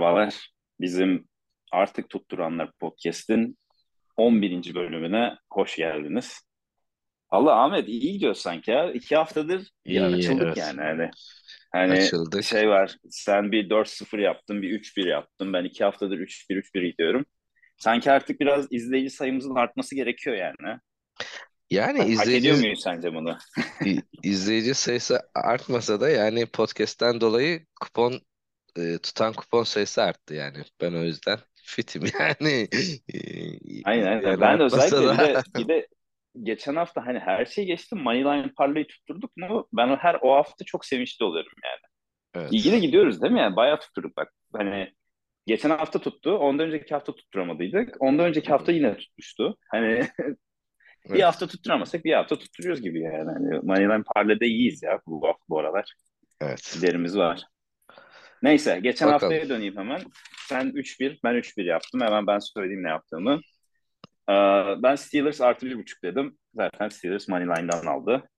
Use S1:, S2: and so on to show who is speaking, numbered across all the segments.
S1: Merhabalar. Bizim Artık Tutturanlar Podcast'in 11. bölümüne hoş geldiniz. Allah Ahmet iyi gidiyor sanki ya. İki haftadır
S2: İyi,
S1: açıldık
S2: evet.
S1: yani. Hani, hani
S2: Açıldık.
S1: şey var sen bir 4-0 yaptın bir 3-1 yaptın. Ben iki haftadır 3-1-3-1 gidiyorum. Sanki artık biraz izleyici sayımızın artması gerekiyor yani.
S2: Yani
S1: Hak ediyor
S2: izleyici
S1: muyuz sence bunu?
S2: izleyici sayısı artmasa da yani podcast'ten dolayı kupon e, tutan kupon sayısı arttı yani. Ben o yüzden fitim yani.
S1: Aynen aynen.
S2: Yani
S1: Ben
S2: artmasa
S1: özellikle bir de bir de geçen hafta hani her şey geçti. Moneyline parlayı tutturduk mu? Ben her o hafta çok sevinçli oluyorum yani. De
S2: evet.
S1: gidiyoruz değil mi yani? Bayağı tutturduk bak. Hani geçen hafta tuttu. Ondan önceki hafta tutturamadıydık. Ondan önceki hafta yine tutmuştu. Hani bir
S2: Evet.
S1: hafta tutturamasak bir hafta tutturuyoruz gibi yani. Hani Moneyline Parlay'da iyiyiz ya bu, bu aralar.
S2: Evet.
S1: Giderimiz var. Neyse geçen
S2: Bakalım.
S1: haftaya döneyim hemen. Sen 3-1 ben 3-1 yaptım. Hemen ben söyleyeyim ne yaptığımı. Ee, ben Steelers artı 1.5 dedim. Zaten Steelers Moneyline'dan aldı.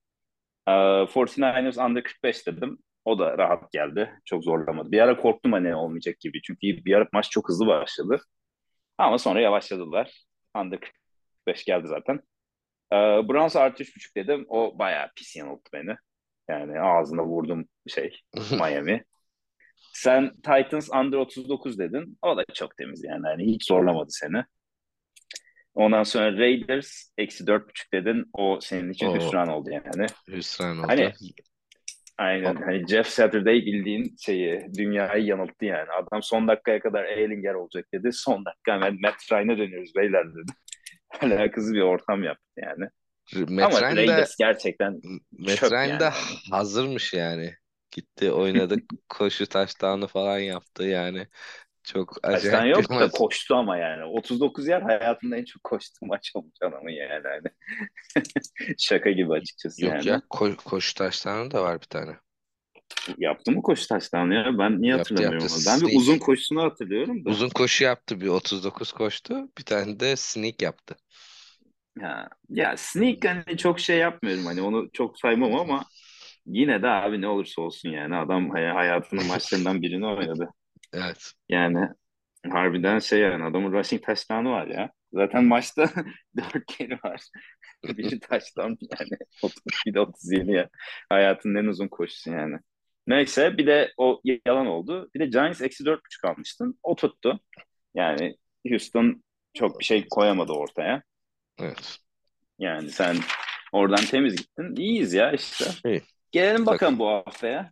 S1: Ee, 49ers under 45 dedim. O da rahat geldi. Çok zorlamadı. Bir ara korktum hani olmayacak gibi. Çünkü bir ara maç çok hızlı başladı. Ama sonra yavaşladılar. Under 45 geldi zaten. Ee, Browns artı 3.5 dedim. O bayağı pis yanılttı beni. Yani ağzına vurdum şey Miami. Sen Titans under 39 dedin. O da çok temiz yani. yani hiç zorlamadı seni. Ondan sonra Raiders eksi 4.5 dedin. O senin için
S2: O
S1: hüsran oldu yani.
S2: hüsran
S1: Hani
S2: oldu.
S1: aynen
S2: O,
S1: hani Jeff Saturday bildiğin şeyi dünyayı yanılttı yani. Adam son dakikaya kadar Ehlinger olacak dedi. Son dakika hemen Matt Ryan'a dönüyoruz beyler dedi. Alakasız bir ortam yaptı yani. Ama
S2: Metren de
S1: Raiders gerçekten çöp
S2: Metren
S1: yani hani.
S2: hazırmış yani. Gitti oynadı koşu taştanı falan yaptı yani. Çok acayip bir
S1: yok da
S2: maç.
S1: koştu ama yani. 39 yer hayatında en çok koştuğu maç olmuş adamın yani. Hani. Şaka gibi açıkçası
S2: Yok
S1: yani.
S2: ya ko koşu taştanı da var bir tane.
S1: Yaptı mı koşu taştanı ya? Ben niye
S2: Yaptı
S1: hatırlamıyorum
S2: yaptı.
S1: onu? Ben bir uzun
S2: Sneak.
S1: koşusunu hatırlıyorum da.
S2: Uzun koşu yaptı. Bir 39 koştu. Bir tane de sneak yaptı.
S1: Ha. Ya sneak hani çok şey yapmıyorum hani onu çok saymam ama yine de abi ne olursa olsun yani adam hay- hayatının maçlarından birini oynadı.
S2: Evet.
S1: Yani harbiden şey yani adamın rushing touchdown'u var ya. Zaten maçta dört kere var. Biri touchdown yani 30, bir de 37 ya. Hayatının en uzun koşusu yani. Neyse bir de o yalan oldu. Bir de Giants eksi 4.5 almıştın. O tuttu. Yani Houston çok bir şey koyamadı ortaya.
S2: Evet.
S1: Yani sen oradan temiz gittin. İyiyiz ya işte.
S2: İyi.
S1: Gelelim bakalım bu haftaya.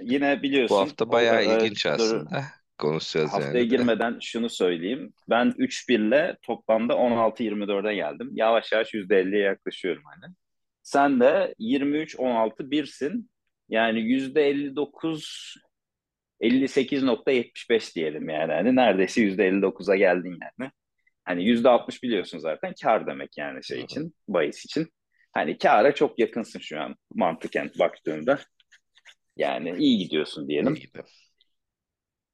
S1: Yine
S2: Bu
S1: biliyorsun
S2: hafta
S1: o
S2: bayağı
S1: e,
S2: ilginç aslında. Konuşacağız
S1: haftaya
S2: yani de.
S1: girmeden şunu söyleyeyim. Ben 3-1 ile toplamda 16-24'e geldim. Yavaş yavaş %50'ye yaklaşıyorum hani. Sen de 23-16-1'sin. Yani %59 58.75 diyelim yani. Hani neredeyse %59'a geldin yani. Hani %60 biliyorsun zaten kar demek yani şey için, bahis için. Hani kâra çok yakınsın şu an mantıken baktığında. Yani iyi gidiyorsun
S2: İyi
S1: diyelim.
S2: gidiyor.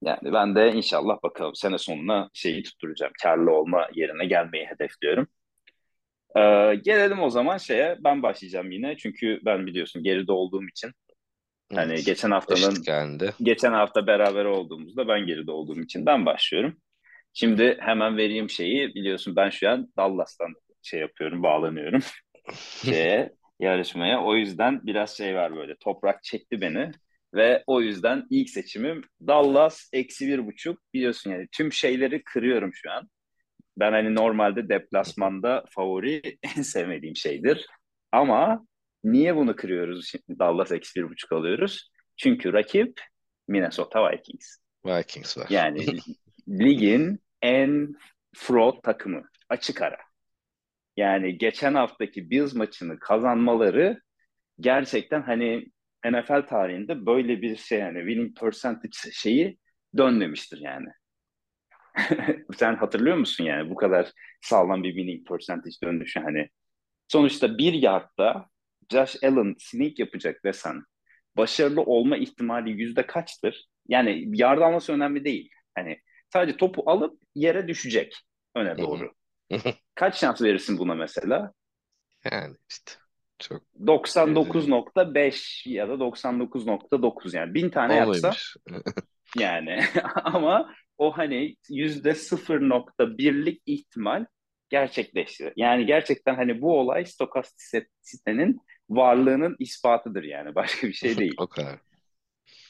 S1: Yani ben de inşallah bakalım sene sonuna şeyi tutturacağım. Karlı olma yerine gelmeyi hedefliyorum. Ee, gelelim o zaman şeye. Ben başlayacağım yine. Çünkü ben biliyorsun geride olduğum için. Hani
S2: Evet.
S1: geçen haftanın
S2: geldi.
S1: geçen hafta beraber olduğumuzda ben geride olduğum için ben başlıyorum. Şimdi hemen vereyim şeyi. Biliyorsun ben şu an Dallas'tan şey yapıyorum, bağlanıyorum şeye, yarışmaya. O yüzden biraz şey var böyle. Toprak çekti beni. Ve o yüzden ilk seçimim Dallas eksi bir buçuk. Biliyorsun yani tüm şeyleri kırıyorum şu an. Ben hani normalde deplasmanda favori en sevmediğim şeydir. Ama niye bunu kırıyoruz şimdi Dallas eksi bir buçuk alıyoruz? Çünkü rakip Minnesota Vikings.
S2: Vikings var.
S1: Yani ligin en fraud takımı. Açık ara. Yani geçen haftaki Bills maçını kazanmaları gerçekten hani NFL tarihinde böyle bir şey yani winning percentage şeyi dönmemiştir yani. Sen hatırlıyor musun yani bu kadar sağlam bir winning percentage dönüşü hani. Sonuçta bir yardta Josh Allen sneak yapacak desen başarılı olma ihtimali yüzde kaçtır? Yani yard alması önemli değil. Hani sadece topu alıp yere düşecek öne
S2: hı.
S1: Kaç şans verirsin buna mesela?
S2: Yani işte çok
S1: 99.5 ya da 99.9 yani bin tane yapsa
S2: olmaymış.
S1: yani ama o hani yüzde 0.1'lik ihtimal gerçekleşti. Yani gerçekten hani bu olay stokastisitenin varlığının ispatıdır yani. Başka bir şey değil.
S2: o kadar.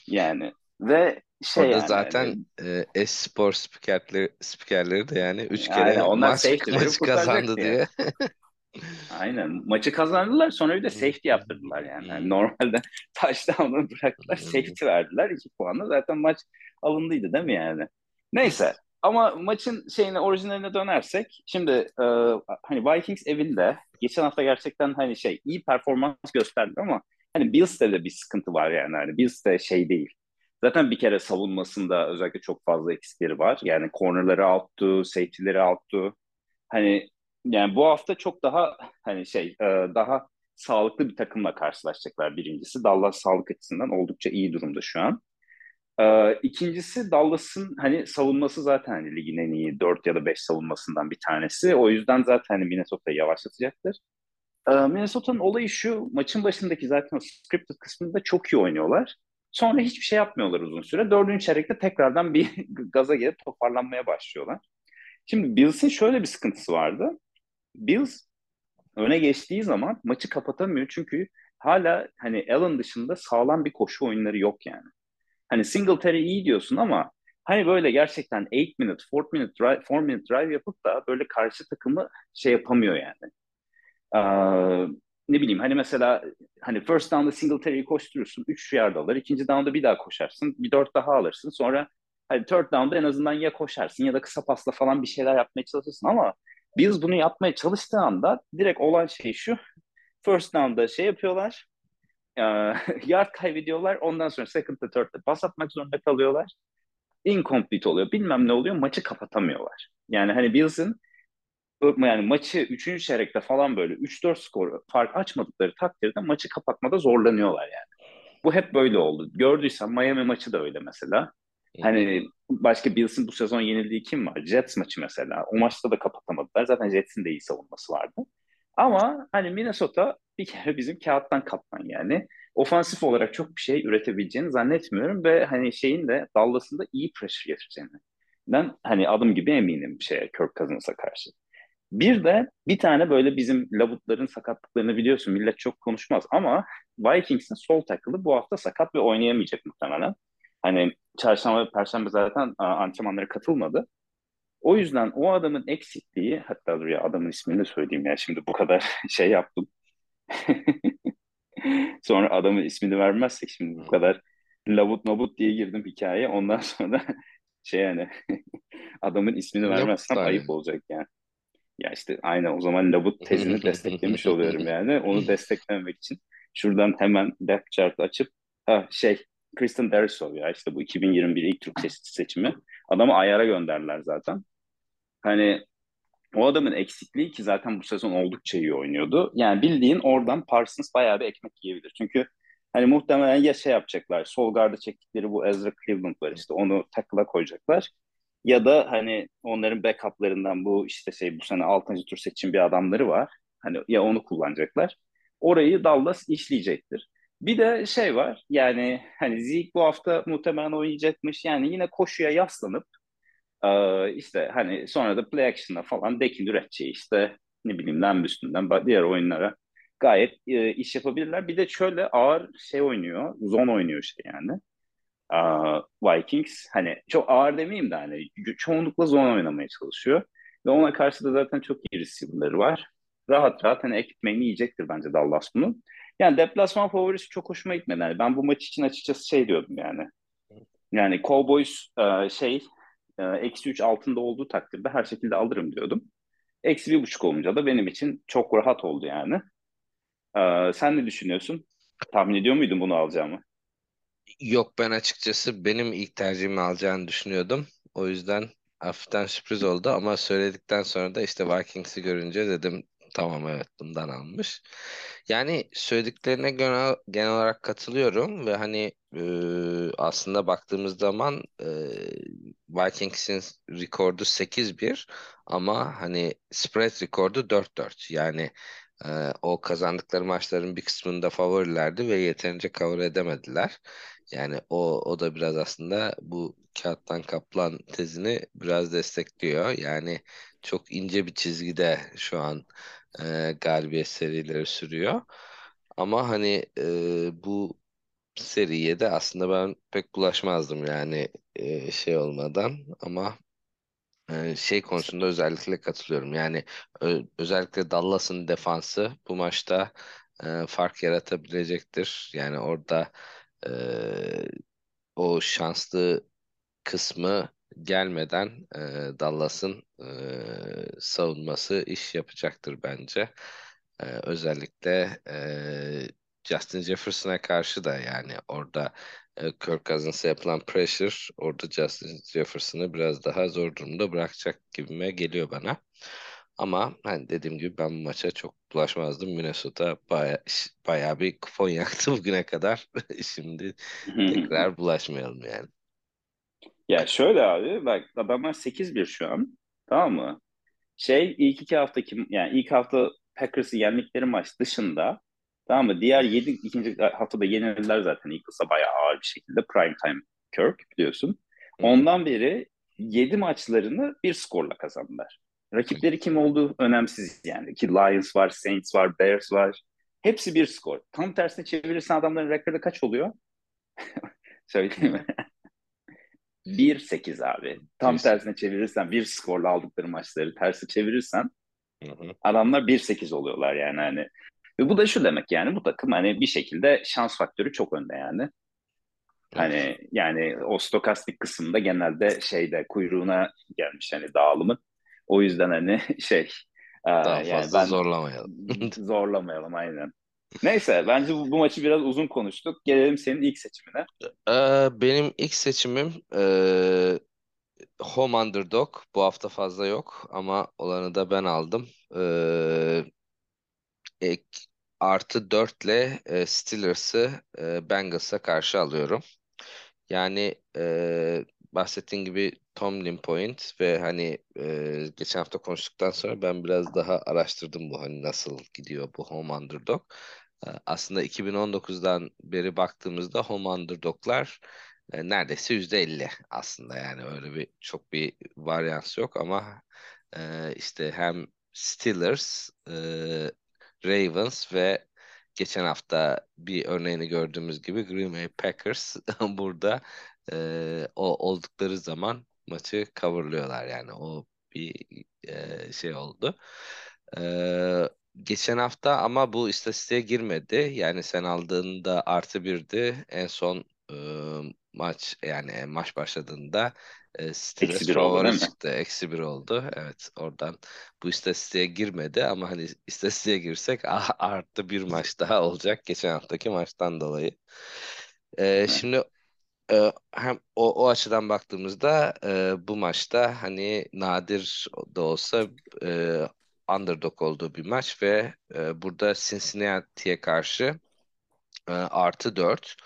S1: Yani ve şey
S2: Orada
S1: yani
S2: zaten e, e-spor spikerleri, spikerleri de yani üç kere
S1: Aynen, onlar
S2: maç, maç kazandı
S1: kurtaracaktı
S2: diye.
S1: Aynen. Maçı kazandılar sonra bir de safety yaptırdılar yani. yani normalde touchdown'u bıraktılar safety verdiler. iki puanla zaten maç alındıydı değil mi yani? Neyse ama maçın şeyine orijinaline dönersek şimdi e, hani Vikings evinde geçen hafta gerçekten hani şey iyi performans gösterdi ama hani Bills'te de bir sıkıntı var yani. Hani Bills'te şey değil. Zaten bir kere savunmasında özellikle çok fazla eksikleri var. Yani cornerları outtu, safety'leri outtu. Hani yani bu hafta çok daha hani şey e, daha sağlıklı bir takımla karşılaşacaklar birincisi. Dallas sağlık açısından oldukça iyi durumda şu an. Ee, ikincisi Dallas'ın hani savunması zaten hani ligin en iyi 4 ya da 5 savunmasından bir tanesi. O yüzden zaten hani Minnesota'yı yavaşlatacaktır. Ee, Minnesota'nın olayı şu maçın başındaki zaten o scripted kısmında çok iyi oynuyorlar. Sonra hiçbir şey yapmıyorlar uzun süre. Dördüncü çeyrekte tekrardan bir gaza gelip toparlanmaya başlıyorlar. Şimdi Bills'in şöyle bir sıkıntısı vardı. Bills öne geçtiği zaman maçı kapatamıyor çünkü hala hani Allen dışında sağlam bir koşu oyunları yok yani. Hani Singletary iyi diyorsun ama hani böyle gerçekten 8 minute, 4 minute drive, 4 minute drive yapıp da böyle karşı takımı şey yapamıyor yani. Ee, ne bileyim hani mesela hani first down'da Singletary'i koşturursun 3 yard alır. ikinci down'da bir daha koşarsın. Bir 4 daha alırsın. Sonra hani third down'da en azından ya koşarsın ya da kısa pasla falan bir şeyler yapmaya çalışırsın ama biz bunu yapmaya çalıştığı anda direkt olan şey şu. First down'da şey yapıyorlar. E, yard kaybediyorlar. Ondan sonra second'da third'da pas atmak zorunda kalıyorlar. Incomplete oluyor. Bilmem ne oluyor. Maçı kapatamıyorlar. Yani hani Bills'in yani maçı 3. çeyrekte falan böyle 3-4 skor fark açmadıkları takdirde maçı kapatmada zorlanıyorlar yani. Bu hep böyle oldu. Gördüysen Miami maçı da öyle mesela. Hani başka Bills'in bu sezon yenildiği kim var? Jets maçı mesela. O maçta da kapatamadılar. Zaten Jets'in de iyi savunması vardı. Ama hani Minnesota bir kere bizim kağıttan kaptan yani. Ofansif olarak çok bir şey üretebileceğini zannetmiyorum ve hani şeyin de Dallas'ın da iyi pressure getireceğini. Ben hani adım gibi eminim şeye Kirk Cousins'a karşı. Bir de bir tane böyle bizim labutların sakatlıklarını biliyorsun millet çok konuşmaz ama Vikings'in sol tackle'ı bu hafta sakat ve oynayamayacak muhtemelen. Hani çarşamba ve perşembe zaten antrenmanlara katılmadı. O yüzden o adamın eksikliği hatta dur ya adamın ismini de söyleyeyim ya şimdi bu kadar şey yaptım. sonra adamın ismini vermezsek şimdi bu kadar lavut mabut diye girdim hikayeye. Ondan sonra şey yani adamın ismini vermezsem ayıp olacak yani. Ya işte aynen o zaman labut tezini desteklemiş oluyorum yani. Onu desteklemek için şuradan hemen depth chart açıp ha şey Kristen Derisov ya işte bu 2021 ilk Türk seçimi. Adamı ayara gönderdiler zaten. Hani o adamın eksikliği ki zaten bu sezon oldukça iyi oynuyordu. Yani bildiğin oradan Parsons bayağı bir ekmek yiyebilir. Çünkü hani muhtemelen ya şey yapacaklar. Sol garda çektikleri bu Ezra Cleveland var işte onu tackle'a koyacaklar. Ya da hani onların backup'larından bu işte şey bu sene 6. tur seçim bir adamları var. Hani ya onu kullanacaklar. Orayı Dallas işleyecektir. Bir de şey var yani hani Zeke bu hafta muhtemelen oynayacakmış. Yani yine koşuya yaslanıp e, işte hani sonra da play action'da falan dekin üreteceği işte ne bileyim lamb üstünden diğer oyunlara gayet e, iş yapabilirler. Bir de şöyle ağır şey oynuyor, zone oynuyor şey yani. Vikings hani çok ağır demeyeyim de hani çoğunlukla zone oynamaya çalışıyor. Ve ona karşı da zaten çok iyi receiver'ları var. Rahat rahat hani ekmeğini yiyecektir bence Dallas bunu. Yani deplasman favorisi çok hoşuma gitmedi. Yani ben bu maç için açıkçası şey diyordum yani. Yani Cowboys e, şey e, eksi 3 altında olduğu takdirde her şekilde alırım diyordum. Eksi bir buçuk olunca da benim için çok rahat oldu yani. E, sen ne düşünüyorsun? Tahmin ediyor muydun bunu alacağımı?
S2: Yok ben açıkçası benim ilk tercihimi alacağını düşünüyordum. O yüzden hafiften sürpriz oldu ama söyledikten sonra da işte Vikings'i görünce dedim tamam evet bundan almış. Yani söylediklerine genel, genel olarak katılıyorum ve hani e, aslında baktığımız zaman e, Vikings'in rekordu 8-1 ama hani spread rekordu 4-4. Yani e, o kazandıkları maçların bir kısmında favorilerdi ve yeterince cover edemediler. Yani o o da biraz aslında bu kağıttan kaplan tezini biraz destekliyor. Yani çok ince bir çizgide şu an e, galibiyet serileri sürüyor. Ama hani e, bu seriye de aslında ben pek bulaşmazdım yani e, şey olmadan ama e, şey konusunda özellikle katılıyorum. Yani ö- özellikle Dallas'ın defansı bu maçta e, fark yaratabilecektir. Yani orada e, o şanslı kısmı gelmeden e, Dallas'ın e, savunması iş yapacaktır bence. E, özellikle e, Justin Jefferson'a karşı da yani orada e, Kirk Cousins'a yapılan pressure orada Justin Jefferson'ı biraz daha zor durumda bırakacak gibime geliyor bana. Ama hani dediğim gibi ben bu maça çok bulaşmazdım. Minnesota baya, bayağı bir kupon yaktı bugüne kadar. Şimdi tekrar bulaşmayalım yani.
S1: Ya şöyle abi bak adamlar 8-1 şu an. Tamam mı? Şey ilk iki haftaki yani ilk hafta Packers'ı yendikleri maç dışında tamam mı? Diğer 7 ikinci haftada yenildiler zaten Eagles'a bayağı ağır bir şekilde. Prime time Kirk biliyorsun. Ondan beri 7 maçlarını bir skorla kazandılar. Rakipleri kim olduğu önemsiz yani. Ki Lions var, Saints var, Bears var. Hepsi bir skor. Tam tersine çevirirsen adamların rekordu kaç oluyor? Söyleyeyim mi? 1-8 abi. Tam 1 tersine çevirirsen bir skorla aldıkları maçları tersi çevirirsen hı hı. adamlar 1-8 oluyorlar yani hani. Ve bu da şu demek yani bu takım hani bir şekilde şans faktörü çok önde yani. Hani yani o stokastik kısımda genelde şeyde kuyruğuna gelmiş hani dağılımın. O yüzden hani şey
S2: daha yani fazla ben, zorlamayalım.
S1: zorlamayalım aynen. Neyse bence bu, bu maçı biraz uzun konuştuk. Gelelim senin ilk seçimine.
S2: Ee, benim ilk seçimim e, Home Underdog. Bu hafta fazla yok ama olanı da ben aldım. Ee, ek, artı 4 ile e, Steelers'ı e, Bengals'a karşı alıyorum. Yani e, bahsettiğin gibi Tomlin Point ve hani e, geçen hafta konuştuktan sonra ben biraz daha araştırdım bu hani nasıl gidiyor bu Home Underdog. E, aslında 2019'dan beri baktığımızda Home Underdog'lar e, neredeyse %50 aslında yani öyle bir çok bir varyans yok ama e, işte hem Steelers, e, Ravens ve geçen hafta bir örneğini gördüğümüz gibi Green Bay Packers burada e, o oldukları zaman maçı coverlıyorlar yani o bir e, şey oldu. E, geçen hafta ama bu istatistiğe girmedi. Yani sen aldığında artı birdi. En son maç yani maç başladığında e, Steelers Eksi favori çıktı. Eksi bir oldu. Evet oradan bu istatistiğe girmedi ama hani istatistiğe girsek artı bir maç daha olacak geçen haftaki maçtan dolayı. E, şimdi e, hem o, o açıdan baktığımızda e, bu maçta hani nadir da olsa e, underdog olduğu bir maç ve e, burada Cincinnati'ye karşı artı 4.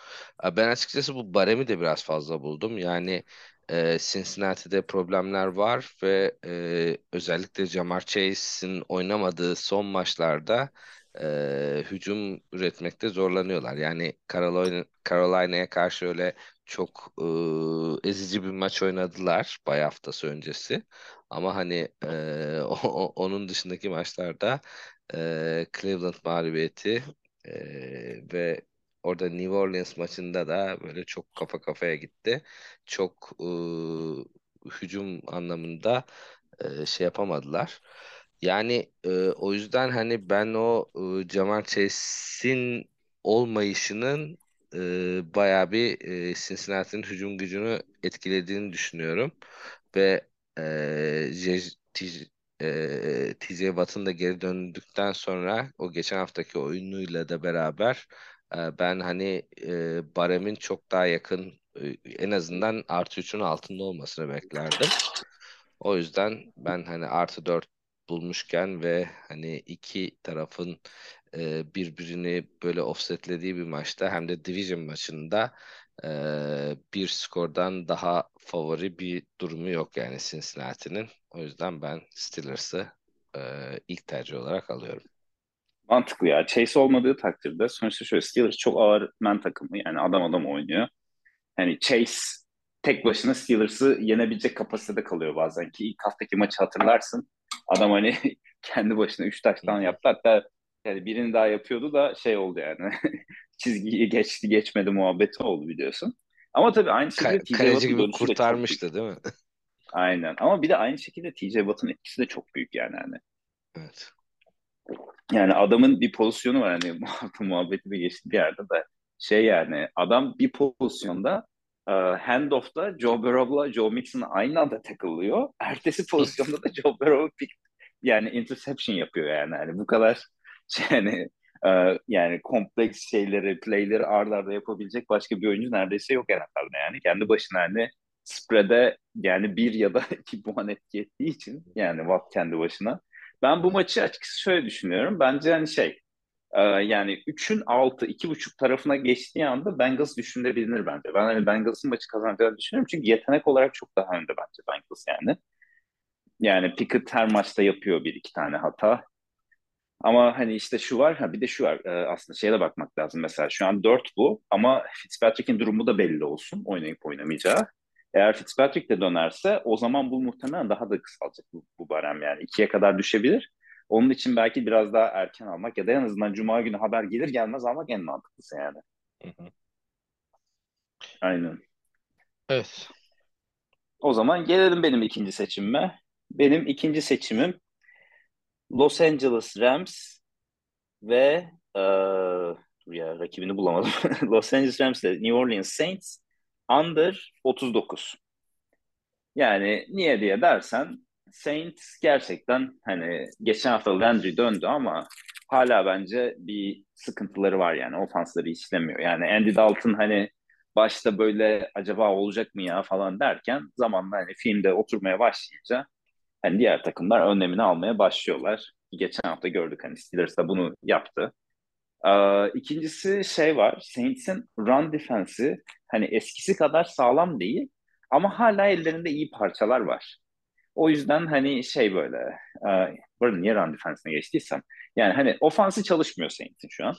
S2: E, ben açıkçası bu baremi de biraz fazla buldum. Yani e, Cincinnati'de problemler var ve e, özellikle Jamar Chase'in oynamadığı son maçlarda e, hücum üretmekte zorlanıyorlar. Yani Carolina Carolina'ya karşı öyle çok e, ezici bir maç oynadılar bay haftası öncesi. Ama hani e, o, onun dışındaki maçlarda e, Cleveland mağlubiyeti e, ve orada New Orleans maçında da böyle çok kafa kafaya gitti. Çok e, hücum anlamında e, şey yapamadılar. Yani e, o yüzden hani ben o e, Jamal Chase'in olmayışının e, bayağı bir e, Cincinnati'nin hücum gücünü etkilediğini düşünüyorum. Ve e, TJ Watt'ın da geri döndükten sonra o geçen haftaki oyunuyla da beraber ben hani e, Barem'in çok daha yakın e, en azından artı 3'ün altında olmasını beklerdim. O yüzden ben hani artı 4 bulmuşken ve hani iki tarafın e, birbirini böyle offsetlediği bir maçta hem de division maçında e, bir skordan daha favori bir durumu yok yani Cincinnati'nin. O yüzden ben Steelers'ı e, ilk tercih olarak alıyorum.
S1: Mantıklı ya. Chase olmadığı takdirde sonuçta şöyle Steelers çok ağır men takımı yani adam adam oynuyor. hani Chase tek başına Steelers'ı yenebilecek kapasitede kalıyor bazen ki ilk haftaki maçı hatırlarsın. Adam hani kendi başına 3 taştan yaptı. Hatta yani birini daha yapıyordu da şey oldu yani. Çizgiyi geçti geçmedi muhabbeti oldu biliyorsun. Ama tabii aynı şekilde
S2: Ka- kaleci gibi kurtarmıştı değil mi?
S1: Aynen. Ama bir de aynı şekilde TJ Watt'ın etkisi de çok büyük yani. hani.
S2: Evet.
S1: Yani adamın bir pozisyonu var hani muhabbeti de geçti bir yerde de şey yani adam bir pozisyonda e, handoff'ta Joe Burrow'la Joe Mixon'ı aynı anda takılıyor. Ertesi pozisyonda da Joe Burrow'u pick yani interception yapıyor yani. hani bu kadar yani e, yani kompleks şeyleri, playleri arda arda yapabilecek başka bir oyuncu neredeyse yok herhalde yani. Kendi başına hani spread'e yani bir ya da iki puan etki ettiği için yani Watt kendi başına. Ben bu maçı açıkçası şöyle düşünüyorum. Bence hani şey e, yani 3'ün 6, 2.5 tarafına geçtiği anda Bengals düşünebilir bence. Ben hani Bengals'ın maçı kazanacağını düşünüyorum. Çünkü yetenek olarak çok daha önde bence Bengals yani. Yani Pickett her maçta yapıyor bir iki tane hata. Ama hani işte şu var, ha bir de şu var. E, aslında şeye de bakmak lazım. Mesela şu an 4 bu ama Fitzpatrick'in durumu da belli olsun. Oynayıp oynamayacağı. Eğer Fitzpatrick de dönerse o zaman bu muhtemelen daha da kısalacak bu, bu barem yani. ikiye kadar düşebilir. Onun için belki biraz daha erken almak ya da en azından Cuma günü haber gelir gelmez almak en mantıklısı yani. Hı hı. Aynen.
S2: Evet.
S1: O zaman gelelim benim ikinci seçimime. Benim ikinci seçimim Los Angeles Rams ve ee, ya rakibini bulamadım. Los Angeles Rams ile New Orleans Saints under 39. Yani niye diye dersen Saints gerçekten hani geçen hafta Landry döndü ama hala bence bir sıkıntıları var yani ofansları işlemiyor. Yani Andy Dalton hani başta böyle acaba olacak mı ya falan derken zamanla hani filmde oturmaya başlayınca hani diğer takımlar önlemini almaya başlıyorlar. Geçen hafta gördük hani Steelers da bunu yaptı. Ee, ikincisi şey var. Saints'in run defense'i hani eskisi kadar sağlam değil ama hala ellerinde iyi parçalar var. O yüzden hani şey böyle e, burada niye run defense'ine geçtiysem yani hani ofansı çalışmıyor Saints'in şu an.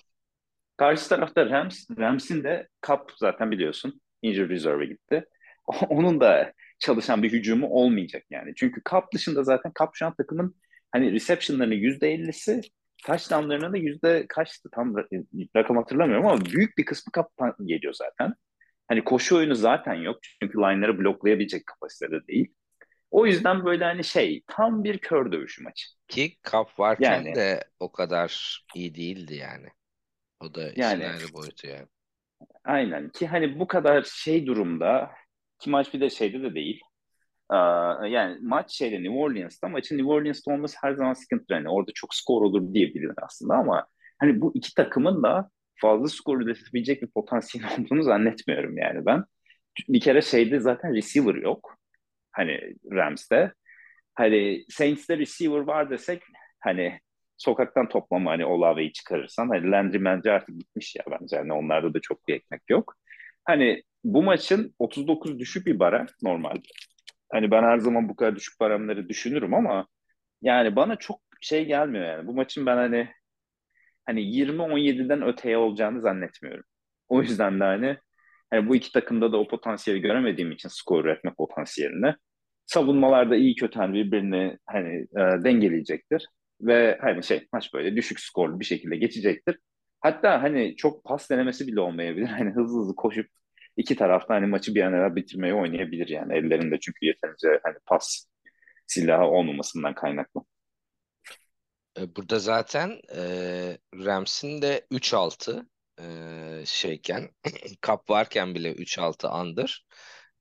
S1: Karşı tarafta Rams, Rams'in de Cup zaten biliyorsun injury reserve'e gitti. Onun da çalışan bir hücumu olmayacak yani. Çünkü Cup dışında zaten Cup şu an takımın hani reception'larının %50'si touchdownlarının da yüzde kaçtı tam rakam hatırlamıyorum ama büyük bir kısmı kaptan geliyor zaten. Hani koşu oyunu zaten yok çünkü line'ları bloklayabilecek kapasitede değil. O yüzden böyle hani şey tam bir kör dövüşü maçı.
S2: Ki kap varken yani, de o kadar iyi değildi yani. O da yani, ayrı boyutu yani.
S1: Aynen ki hani bu kadar şey durumda ki maç bir de şeyde de değil. Ee, yani maç şeyde New Orleans'ta maçın New Orleans'ta olması her zaman sıkıntı. Yani orada çok skor olur diyebilirim aslında ama hani bu iki takımın da fazla skor üretebilecek bir potansiyel olduğunu zannetmiyorum yani ben. Bir kere şeyde zaten receiver yok. Hani Rams'te. Hani Saints'te receiver var desek hani sokaktan toplama hani Olave'yi çıkarırsan hani Landry bence artık gitmiş ya bence. Hani onlarda da çok bir ekmek yok. Hani bu maçın 39 düşük bir bara normalde. Hani ben her zaman bu kadar düşük paramları düşünürüm ama yani bana çok şey gelmiyor yani. Bu maçın ben hani hani 20-17'den öteye olacağını zannetmiyorum. O yüzden de hani, hani bu iki takımda da o potansiyeli göremediğim için skor üretme potansiyelini savunmalarda iyi kötü hani birbirini hani e, dengeleyecektir ve hani şey maç böyle düşük skorlu bir şekilde geçecektir. Hatta hani çok pas denemesi bile olmayabilir. Hani hızlı hızlı koşup iki tarafta hani maçı bir an evvel bitirmeyi oynayabilir yani ellerinde çünkü yeterince hani pas silahı olmamasından kaynaklı.
S2: E, burada zaten e, Rams'in de 3-6 e, şeyken kap varken bile 3-6 andır.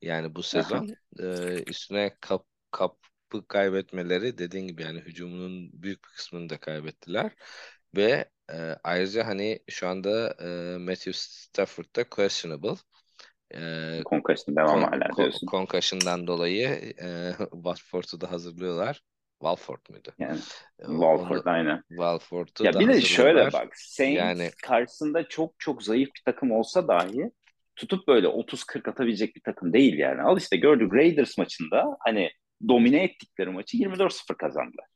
S2: Yani bu sezon e, üstüne kap kapı kaybetmeleri dediğin gibi yani hücumunun büyük bir kısmını da kaybettiler. Ve e, ayrıca hani şu anda e, Matthew Stafford da questionable.
S1: E, concussion devam kon, hala diyorsun.
S2: Concussion'dan dolayı e, Watford'u da hazırlıyorlar. Walford muydu?
S1: Yani e, Walford aynen.
S2: Walford'u
S1: ya bir de şöyle bak Saints yani... karşısında çok çok zayıf bir takım olsa dahi tutup böyle 30-40 atabilecek bir takım değil yani. Al işte gördük Raiders maçında hani domine ettikleri maçı 24-0 kazandılar.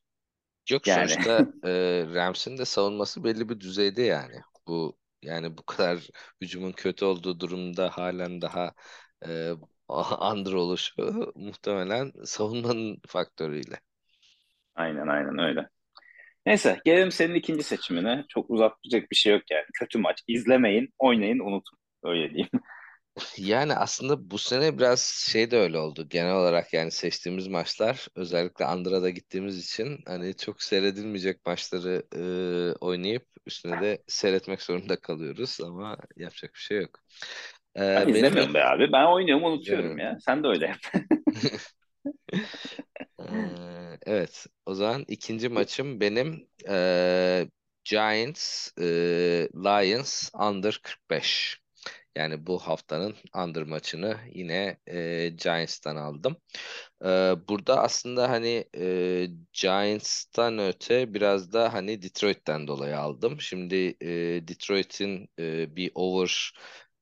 S2: Yok yani. sonuçta e, Rams'in de savunması belli bir düzeyde yani. Bu yani bu kadar hücumun kötü olduğu durumda halen daha e, under oluşu muhtemelen savunmanın faktörüyle.
S1: Aynen aynen öyle. Neyse gelelim senin ikinci seçimine. Çok uzatacak bir şey yok yani. Kötü maç. İzlemeyin, oynayın, unutun. Öyle diyeyim.
S2: Yani aslında bu sene biraz şey de öyle oldu. Genel olarak yani seçtiğimiz maçlar özellikle Andıra'da gittiğimiz için hani çok seyredilmeyecek maçları e, oynayıp üstüne de seyretmek zorunda kalıyoruz ama yapacak bir şey yok.
S1: E, ben benim izlemiyorum be abi. Ben oynuyorum unutuyorum ya. Sen de öyle yap.
S2: Ee, evet, o zaman ikinci maçım benim e, Giants e, Lions under 45. Yani bu haftanın under maçını yine e, Giants'tan aldım. E, burada aslında hani e, Giants'tan öte biraz da hani Detroit'ten dolayı aldım. Şimdi e, Detroit'in e, bir over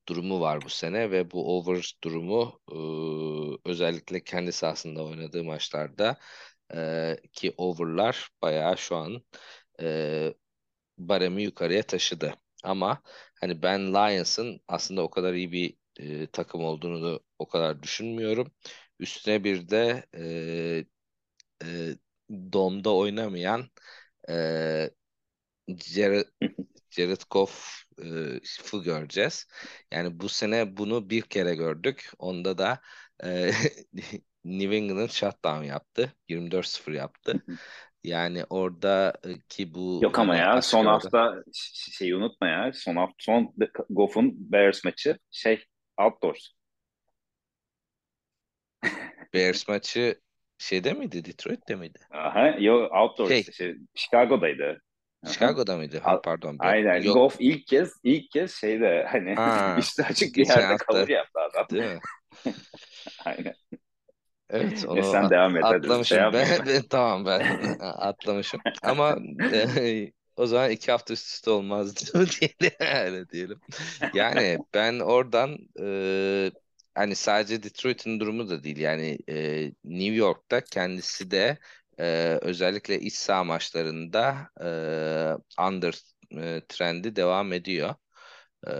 S2: durumu var bu sene ve bu over durumu e, özellikle kendi sahasında oynadığı maçlarda e, ki overlar bayağı şu an e, baremi yukarıya taşıdı. Ama hani ben Lions'ın aslında o kadar iyi bir e, takım olduğunu da o kadar düşünmüyorum. Üstüne bir de e, e, domda oynamayan e, Jared, Jared Goff'u göreceğiz. Yani bu sene bunu bir kere gördük. Onda da e, New England shutdown yaptı. 24-0 yaptı. Yani oradaki bu
S1: Yok ama ya son orada... hafta şeyi unutma ya. Son hafta son Goff'un Bears maçı şey outdoors.
S2: Bears maçı şeyde miydi? Detroit'te miydi?
S1: Aha, yok outdoors. Şey, şey, Chicago'daydı.
S2: Chicago'da mıydı? Ha, pardon.
S1: Ben, aynen. Yok. Goff ilk kez ilk kez şeyde hani ha, üstü açık bir yerde hafta. cover yaptı adam.
S2: Değil mi?
S1: aynen.
S2: Evet onu
S1: sen devam et.
S2: Atlamışım. Hadi. Ben, ben, tamam ben atlamışım. Ama e, o zaman iki hafta üst üste olmaz diyelim. Öyle diyelim. Yani ben oradan e, hani sadece Detroit'in durumu da değil. Yani e, New York'ta kendisi de e, özellikle iç saha maçlarında e, under e, trendi devam ediyor. E,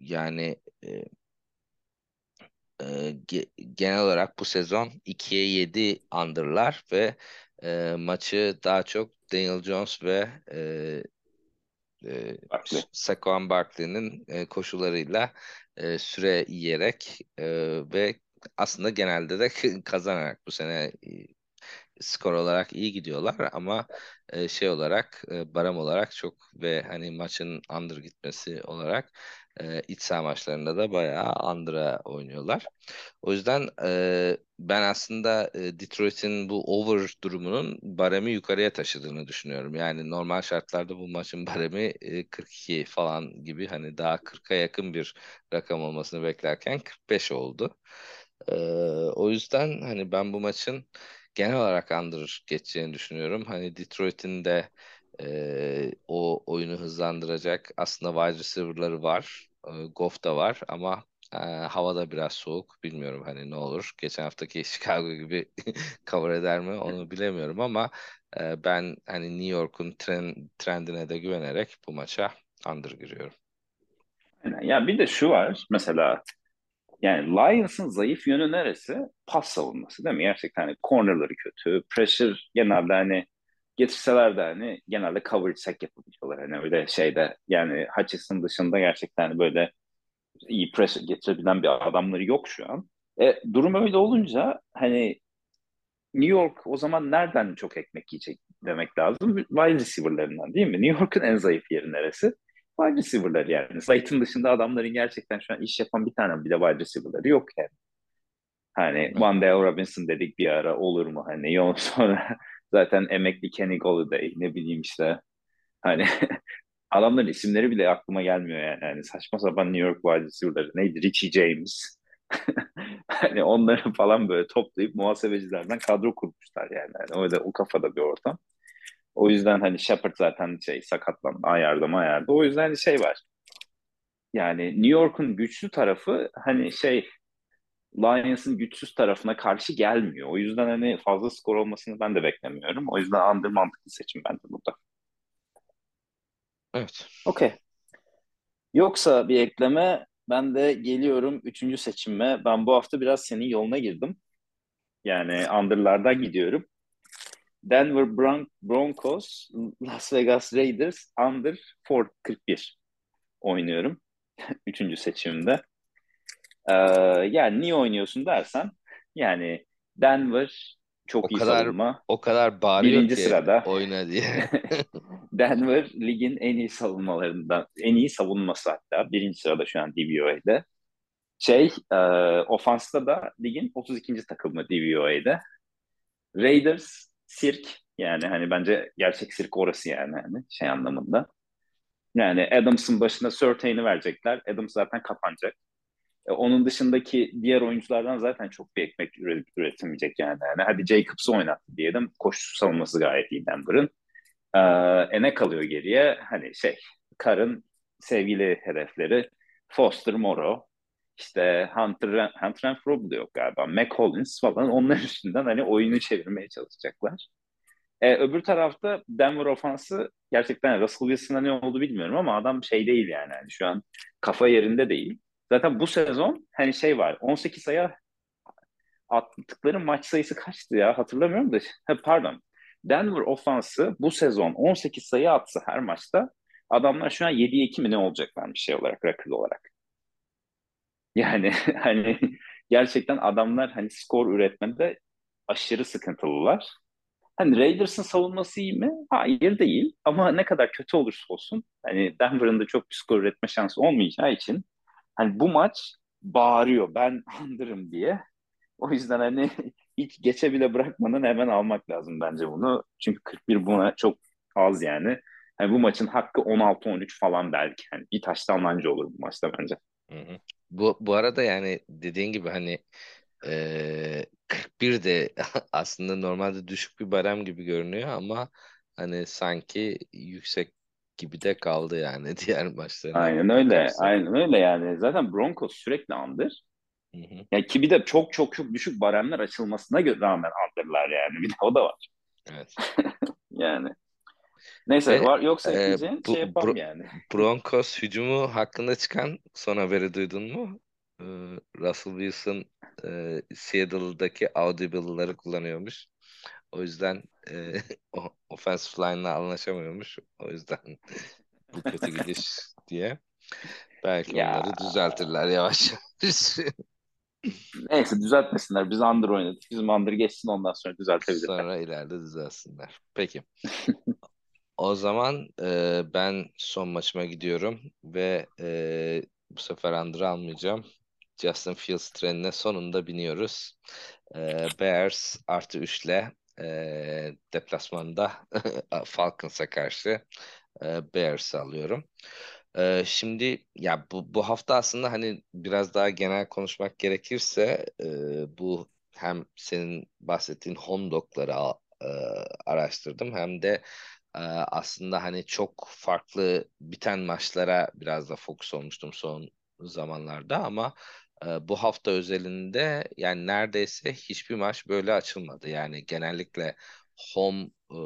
S2: yani e, e, genel olarak bu sezon 2'ye 7 underlar ve e, maçı daha çok Daniel Jones ve e, e, Saquon Barkley'nin e, koşularıyla e, süre yiyerek e, ve aslında genelde de kazanarak bu sene skor olarak iyi gidiyorlar ama e, şey olarak e, baram olarak çok ve hani maçın under gitmesi olarak e, iç saha maçlarında da bayağı under'a oynuyorlar. O yüzden e, ben aslında e, Detroit'in bu over durumunun baremi yukarıya taşıdığını düşünüyorum. Yani normal şartlarda bu maçın baremi e, 42 falan gibi hani daha 40'a yakın bir rakam olmasını beklerken 45 oldu. E, o yüzden hani ben bu maçın genel olarak under geçeceğini düşünüyorum. Hani Detroit'in de e, o oyunu hızlandıracak aslında wide receiver'ları var. E, Goff da var ama e, hava da biraz soğuk. Bilmiyorum hani ne olur. Geçen haftaki Chicago gibi cover eder mi onu bilemiyorum ama e, ben hani New York'un trend, trendine de güvenerek bu maça under giriyorum.
S1: Ya bir de şu var mesela yani Lions'ın zayıf yönü neresi? Pas savunması değil mi? Gerçekten hani cornerları kötü. Pressure genelde hani getirseler de hani genelde coverage sack yapabiliyorlar. Hani öyle şeyde yani Hutchinson dışında gerçekten hani böyle iyi pressure getirebilen bir adamları yok şu an. E, durum öyle olunca hani New York o zaman nereden çok ekmek yiyecek demek lazım? Wide receiver'larından değil mi? New York'un en zayıf yeri neresi? Wide receiver'ları yani. Slayton dışında adamların gerçekten şu an iş yapan bir tane bile wide receiver'ları yok yani. Hani Der Robinson dedik bir ara olur mu hani yol sonra zaten emekli Kenny Golladay ne bileyim işte hani adamların isimleri bile aklıma gelmiyor yani. yani saçma sapan New York wide receiver'ları neydi Richie James hani onları falan böyle toplayıp muhasebecilerden kadro kurmuşlar yani. yani öyle o kafada bir ortam. O yüzden hani Shepard zaten şey sakatlandı, ayarda ayarda. O yüzden hani şey var. Yani New York'un güçlü tarafı hani şey Lions'ın güçsüz tarafına karşı gelmiyor. O yüzden hani fazla skor olmasını ben de beklemiyorum. O yüzden under mantıklı seçim bence burada.
S2: Evet.
S1: Okey. Yoksa bir ekleme Ben de geliyorum üçüncü seçime. Ben bu hafta biraz senin yoluna girdim. Yani under'lardan gidiyorum. Denver Bron- Broncos, Las Vegas Raiders under 41 oynuyorum. Üçüncü seçimimde. Ee, yani niye oynuyorsun dersen yani Denver çok
S2: O
S1: iyi
S2: kadar
S1: savunma.
S2: o kadar bağırıyor
S1: Birinci
S2: ki
S1: sırada.
S2: oyna diye.
S1: Denver ligin en iyi savunmalarından, en iyi savunması hatta. Birinci sırada şu an DVOA'de. Şey, e, ofansta da ligin 32. takımı DVOA'de. Raiders sirk yani hani bence gerçek sirk orası yani hani şey anlamında. Yani Adams'ın başına Surtain'i verecekler. Adams zaten kapanacak. E, onun dışındaki diğer oyunculardan zaten çok bir ekmek üret, üretilmeyecek yani. yani. Hadi Jacobs'ı oynattı diyelim. Koşu savunması gayet iyi Denver'ın. E, e ne kalıyor geriye? Hani şey, Carr'ın sevgili hedefleri Foster Moreau, işte Hunter, Hunter Renfro da yok galiba. McCollins falan onlar üstünden hani oyunu çevirmeye çalışacaklar. E, öbür tarafta Denver ofansı gerçekten Russell Wilson'a ne oldu bilmiyorum ama adam şey değil yani. yani şu an kafa yerinde değil. Zaten bu sezon hani şey var 18 sayı attıkları maç sayısı kaçtı ya hatırlamıyorum da pardon Denver ofansı bu sezon 18 sayı atsa her maçta adamlar şu an 7'ye 2 mi ne olacaklar bir şey olarak rakip olarak. Yani hani gerçekten adamlar hani skor üretmede aşırı sıkıntılılar. Hani Raiders'ın savunması iyi mi? Hayır değil. Ama ne kadar kötü olursa olsun hani Denver'ın da çok bir skor üretme şansı olmayacağı için hani bu maç bağırıyor ben andırım diye. O yüzden hani hiç geçe bile bırakmadan hemen almak lazım bence bunu. Çünkü 41 buna çok az yani. Hani bu maçın hakkı 16-13 falan belki. Yani bir taştan anca olur bu maçta bence.
S2: Hı hı. Bu, bu arada yani dediğin gibi hani e, 41 de aslında normalde düşük bir barem gibi görünüyor ama hani sanki yüksek gibi de kaldı yani diğer maçlara.
S1: Aynen öyle. Aynen öyle yani. Zaten Broncos sürekli andır.
S2: Hı hı.
S1: Ya ki bir de çok çok çok düşük baremler açılmasına rağmen andırlar yani. Bir de o da var.
S2: Evet.
S1: yani. Neyse
S2: Ve,
S1: var yoksa
S2: e, bu-
S1: şey yapalım
S2: Bro-
S1: yani.
S2: Broncos hücumu hakkında çıkan son haberi duydun mu? Ee, Russell Wilson e, Seattle'daki audible'ları kullanıyormuş. O yüzden e, o- offensive line'la anlaşamıyormuş. O yüzden bu kötü gidiş diye. Belki
S1: Ya
S2: onları düzeltirler yavaş yavaş.
S1: neyse düzeltmesinler. Biz under oynadık. Bizim under geçsin ondan sonra düzeltebilirler.
S2: Sonra ileride düzelsinler. Peki. O zaman e, ben son maçıma gidiyorum ve e, bu sefer Under'ı almayacağım. Justin Fields trenine sonunda biniyoruz. E, Bears artı 3 ile e, deplasmanda Falcons'a karşı e, Bears'ı alıyorum. E, şimdi ya bu, bu hafta aslında hani biraz daha genel konuşmak gerekirse e, bu hem senin bahsettiğin home dog'ları e, araştırdım hem de ee, aslında hani çok farklı biten maçlara biraz da fokus olmuştum son zamanlarda ama e, bu hafta özelinde yani neredeyse hiçbir maç böyle açılmadı. Yani genellikle home e,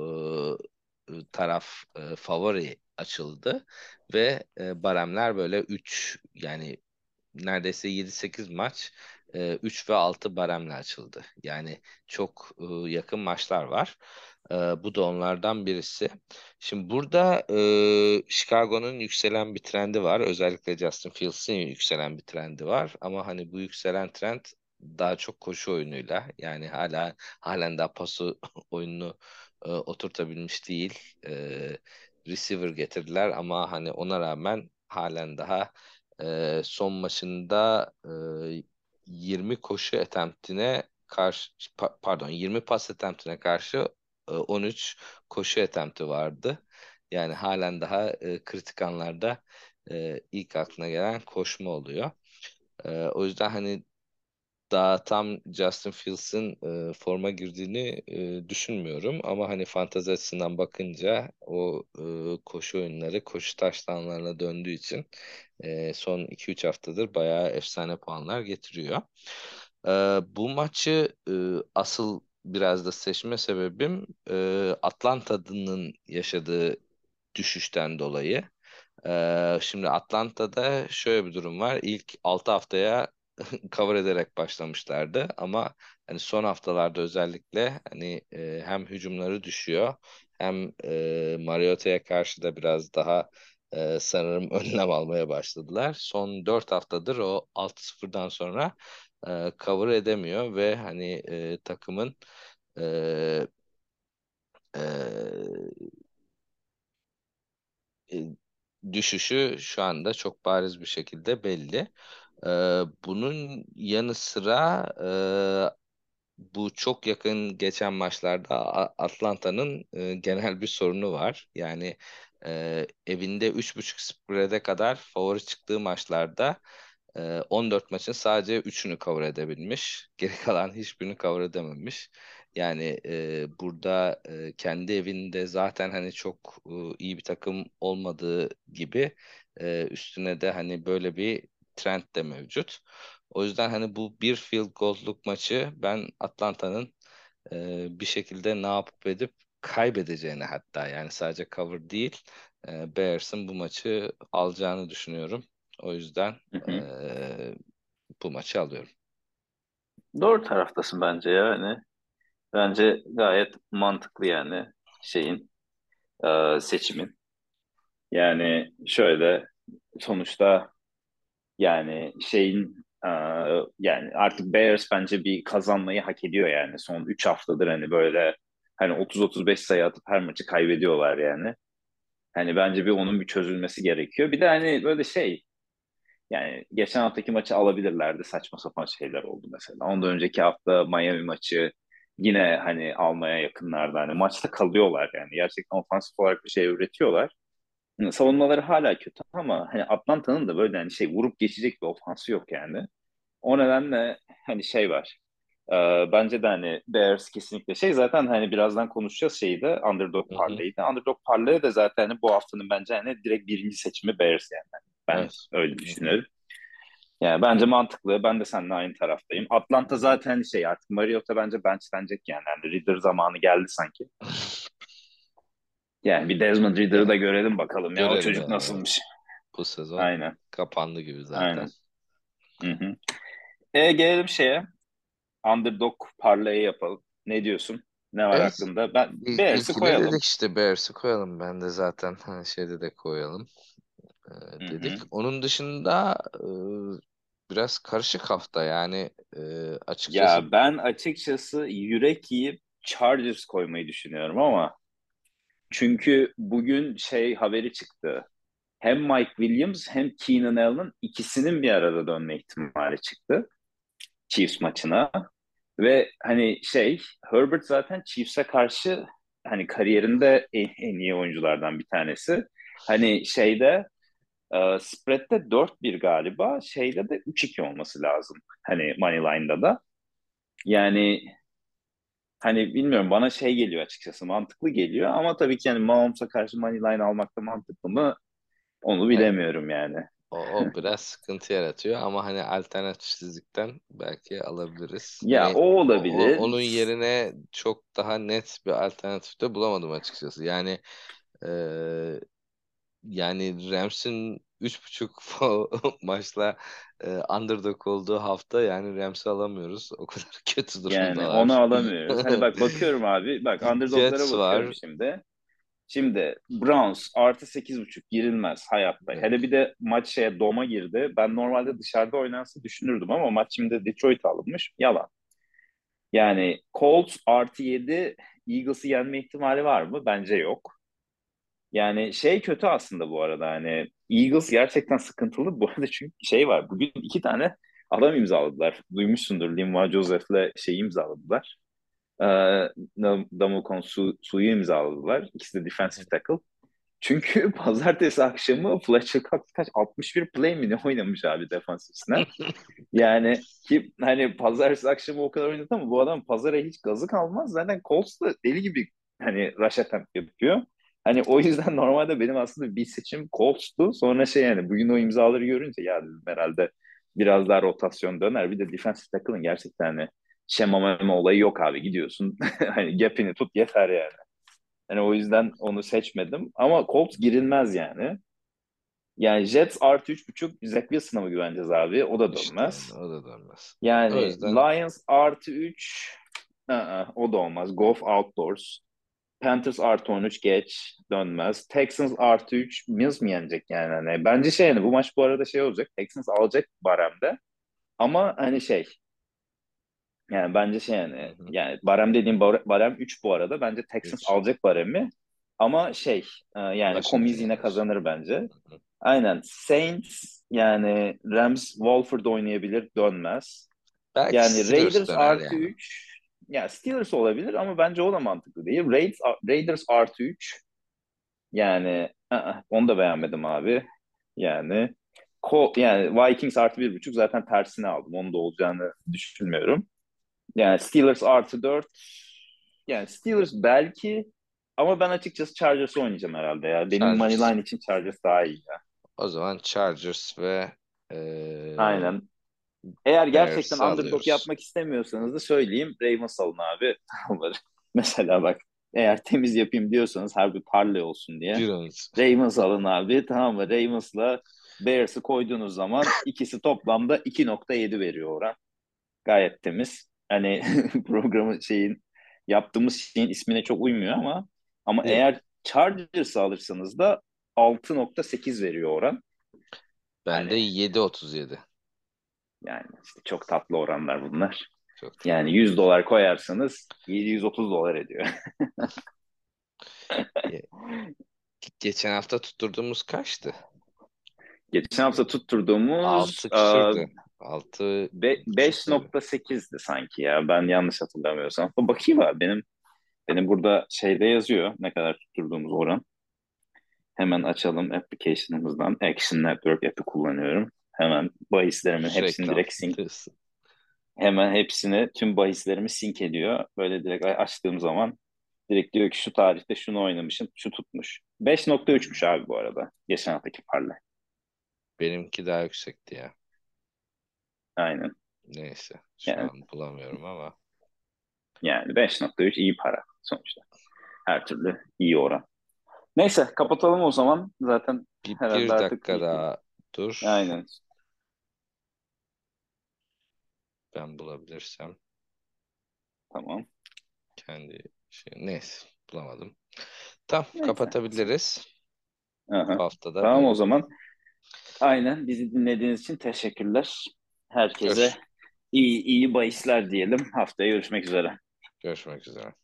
S2: taraf e, favori açıldı ve e, baremler böyle 3 yani neredeyse 7-8 maç e, 3 ve 6 baremle açıldı. Yani çok yakın maçlar var. E, bu da onlardan birisi. Şimdi burada e, Chicago'nun yükselen bir trendi var. Özellikle Justin Fields'in yükselen bir trendi var. Ama hani bu yükselen trend daha çok koşu oyunuyla yani hala halen daha pasu oyununu e, oturtabilmiş değil. E, receiver getirdiler ama hani ona rağmen halen daha e, son maçında e, 20 koşu attemptine karşı pa- pardon 20 pas attemptine karşı 13 koşu attempti vardı. Yani halen daha e, kritik anlarda e, ilk aklına gelen koşma oluyor. E, o yüzden hani daha tam Justin Fields'in e, forma girdiğini e, düşünmüyorum. Ama hani fantezi açısından bakınca o e, koşu oyunları koşu taştanlarına döndüğü için e, son 2-3 haftadır bayağı efsane puanlar getiriyor. E, bu maçı e, asıl biraz da seçme sebebim e, Atlanta'nın yaşadığı düşüşten dolayı. Ee, şimdi Atlanta'da şöyle bir durum var. İlk 6 haftaya cover ederek başlamışlardı ama hani son haftalarda özellikle hani e, hem hücumları düşüyor hem e, Mariota'ya karşı da biraz daha e, sanırım önlem almaya başladılar. Son 4 haftadır o 6-0'dan sonra e, cover edemiyor ve hani e, takımın e, e, düşüşü şu anda çok bariz bir şekilde belli. E, bunun yanı sıra e, bu çok yakın geçen maçlarda Atlanta'nın e, genel bir sorunu var. Yani e, evinde 3.5 spread'e kadar favori çıktığı maçlarda 14 e, maçın sadece 3'ünü cover edebilmiş. Geri kalan hiçbirini cover edememiş. Yani e, burada e, kendi evinde zaten hani çok e, iyi bir takım olmadığı gibi e, üstüne de hani böyle bir trend de mevcut. O yüzden hani bu bir field goal'luk maçı ben Atlanta'nın e, bir şekilde ne yapıp edip kaybedeceğini hatta yani sadece cover değil e, Bears'ın bu maçı alacağını düşünüyorum. O yüzden hı hı. E, bu maçı alıyorum.
S1: Doğru taraftasın bence yani. Bence gayet mantıklı yani şeyin e, seçimin. Yani şöyle sonuçta yani şeyin e, yani artık Bears bence bir kazanmayı hak ediyor yani. Son 3 haftadır hani böyle hani 30-35 sayı atıp her maçı kaybediyorlar yani. Hani bence bir onun bir çözülmesi gerekiyor. Bir de hani böyle şey yani geçen haftaki maçı alabilirlerdi. Saçma sapan şeyler oldu mesela. Ondan önceki hafta Miami maçı yine hani almaya yakınlardı. Hani maçta kalıyorlar yani. Gerçekten ofansif olarak bir şey üretiyorlar. savunmaları hala kötü ama hani Atlanta'nın da böyle hani şey vurup geçecek bir ofansı yok yani. O nedenle hani şey var. E, bence de hani Bears kesinlikle şey zaten hani birazdan konuşacağız şeyi de Underdog Parlay'di. Underdog Parlay de zaten hani bu haftanın bence hani direkt birinci seçimi Bears yani. Ben evet. öyle düşünüyorum. Yani bence mantıklı. Ben de seninle aynı taraftayım. Atlanta zaten şey artık Mariota bence benchlenecek yani. yani Reader zamanı geldi sanki. Yani bir Desmond Reader'ı da görelim bakalım ya görelim o çocuk nasılmış.
S2: Bu sezon Aynen. kapandı gibi zaten. Aynen.
S1: Hı hı. E, gelelim şeye. Underdog parlayı yapalım. Ne diyorsun? Ne var evet. aklında? Ben Bears'ı koyalım.
S2: dedik işte Bears'ı koyalım. Ben de zaten hani şeyde de koyalım e, dedik. Hı hı. Onun dışında e, biraz karışık hafta yani e, açıkçası.
S1: Ya ben açıkçası yürek yiyip Chargers koymayı düşünüyorum ama çünkü bugün şey haberi çıktı. Hem Mike Williams hem Keenan Allen ikisinin bir arada dönme ihtimali çıktı. Chiefs maçına. Ve hani şey Herbert zaten Chiefs'e karşı hani kariyerinde en, en iyi oyunculardan bir tanesi. Hani şeyde e, spread'de 4-1 galiba. Şeyde de 3-2 olması lazım. Hani Moneyline'da da. Yani hani bilmiyorum bana şey geliyor açıkçası mantıklı geliyor ama tabii ki yani Mahomes'a karşı Moneyline almak da mantıklı mı onu bilemiyorum yani.
S2: O, o biraz sıkıntı yaratıyor ama hani alternatifsizlikten belki alabiliriz.
S1: Ya
S2: hani
S1: o olabilir.
S2: O, onun yerine çok daha net bir alternatif de bulamadım açıkçası. Yani e, yani Rams'in 3.5 maçla e, underdog olduğu hafta yani Rams'i alamıyoruz. O kadar kötü durumdalar.
S1: Yani onu alamıyoruz. Hani bak bakıyorum abi. Bak underdoglara Jets bakıyorum var. şimdi. Şimdi Browns artı 8.5 girilmez hayatta. Evet. Hele bir de maç şeye doma girdi. Ben normalde dışarıda oynansa düşünürdüm ama maç şimdi Detroit alınmış. Yalan. Yani Colts artı 7 Eagles'ı yenme ihtimali var mı? Bence yok. Yani şey kötü aslında bu arada hani Eagles gerçekten sıkıntılı bu arada çünkü şey var bugün iki tane adam imzaladılar. Duymuşsundur Linval Joseph'le şey imzaladılar. Ee, Damokon Su, Su'yu imzaladılar. İkisi de defensive tackle. Çünkü pazartesi akşamı Fletcher Cox kaç 61 play mi ne oynamış abi defansifsine. yani ki hani pazartesi akşamı o kadar oynadı ama bu adam pazara hiç gazı kalmaz. Zaten Colts da deli gibi hani rush attempt yapıyor. Hani o yüzden normalde benim aslında bir seçim Colts'tu. Sonra şey yani bugün o imzaları görünce ya dedim herhalde biraz daha rotasyon döner. Bir de defensive tackle'ın gerçekten hani şema olayı yok abi gidiyorsun. hani gap'ini tut yeter yani. Yani o yüzden onu seçmedim. Ama Colts girilmez yani. Yani Jets artı 3.5 Zach Wilson'a mı güveneceğiz abi? O da dönmez.
S2: İşte, o da dönmez.
S1: Yani
S2: O yüzden-
S1: Lions artı 3 ı-ı, o da olmaz. Golf Outdoors. Panthers artı 13 geç dönmez. Texans artı 3 Mills mi yenecek yani? Hani bence şey yani bu maç bu arada şey olacak. Texans alacak baremde. Ama hani şey yani bence şey yani yani barem dediğim bar- barem 3 bu arada. Bence Texans
S2: Üç.
S1: alacak baremi. Ama şey e, yani Comiz yine kazanır bence. Aynen. Saints yani Rams Wolford oynayabilir dönmez.
S2: Belki
S1: Yani Raiders artı
S2: yani.
S1: 3 ya Steelers olabilir ama bence o da mantıklı değil. Raiders, Raiders artı 3 yani ı-ı, onu da beğenmedim abi. Yani Col- yani Vikings artı 1.5 zaten tersine aldım. Onun da olacağını düşünmüyorum. Yani Steelers artı 4 yani Steelers belki ama ben açıkçası Chargers'ı oynayacağım herhalde ya. Benim
S2: Chargers.
S1: Moneyline için Chargers daha iyi ya.
S2: O zaman Chargers ve eee
S1: Aynen. Eğer gerçekten
S2: Bears'ı
S1: underdog yapmak istemiyorsanız da söyleyeyim. Ravens alın abi. Mesela bak eğer temiz yapayım diyorsanız her bir parlay olsun diye.
S2: Girones.
S1: Ravens alın abi tamam mı? Ravens'la Bears'ı koyduğunuz zaman ikisi toplamda 2.7 veriyor oran. Gayet temiz. Hani programın şeyin yaptığımız şeyin ismine çok uymuyor ama ama
S2: Evet.
S1: eğer Chargers'ı alırsanız da 6.8 veriyor oran.
S2: Bende
S1: Hani-
S2: 7.37.
S1: Yani işte çok tatlı oranlar bunlar.
S2: Çok
S1: Yani 100 dolar koyarsanız 730 dolar ediyor.
S2: Geçen hafta tutturduğumuz kaçtı?
S1: Geçen hafta tutturduğumuz
S2: 6
S1: e,
S2: küsürdü. 6
S1: be- 5.8'di sanki ya. Ben yanlış hatırlamıyorsam. Bakayım abi benim benim burada şeyde yazıyor ne kadar tutturduğumuz oran. Hemen açalım application'ımızdan. Action Network app'i kullanıyorum. Hemen bahislerimin hepsini
S2: reklam.
S1: direkt sync hemen hepsini tüm bahislerimi sync ediyor. Böyle direkt açtığım zaman direkt diyor ki şu tarihte şunu oynamışım, şu tutmuş. 5.3'müş abi bu arada. Geçen haftaki parlay.
S2: Benimki daha yüksekti ya.
S1: Aynen.
S2: Neyse. Şu
S1: Yani.
S2: an bulamıyorum ama.
S1: Yani 5.3 iyi para sonuçta. Her türlü iyi oran. Neyse kapatalım o zaman. Zaten
S2: Bir, bir
S1: artık
S2: dakika
S1: iyi.
S2: daha dur.
S1: aynen.
S2: Ben bulabilirsem
S1: Tamam.
S2: kendi şey neyse bulamadım. Tamam
S1: Neyse.
S2: kapatabiliriz.
S1: Aha.
S2: Bu haftada
S1: Tamam
S2: böyle.
S1: o zaman. Aynen. Bizi dinlediğiniz için teşekkürler. Herkese
S2: Görüş-
S1: iyi iyi bahisler diyelim. Haftaya görüşmek üzere.
S2: Görüşmek üzere.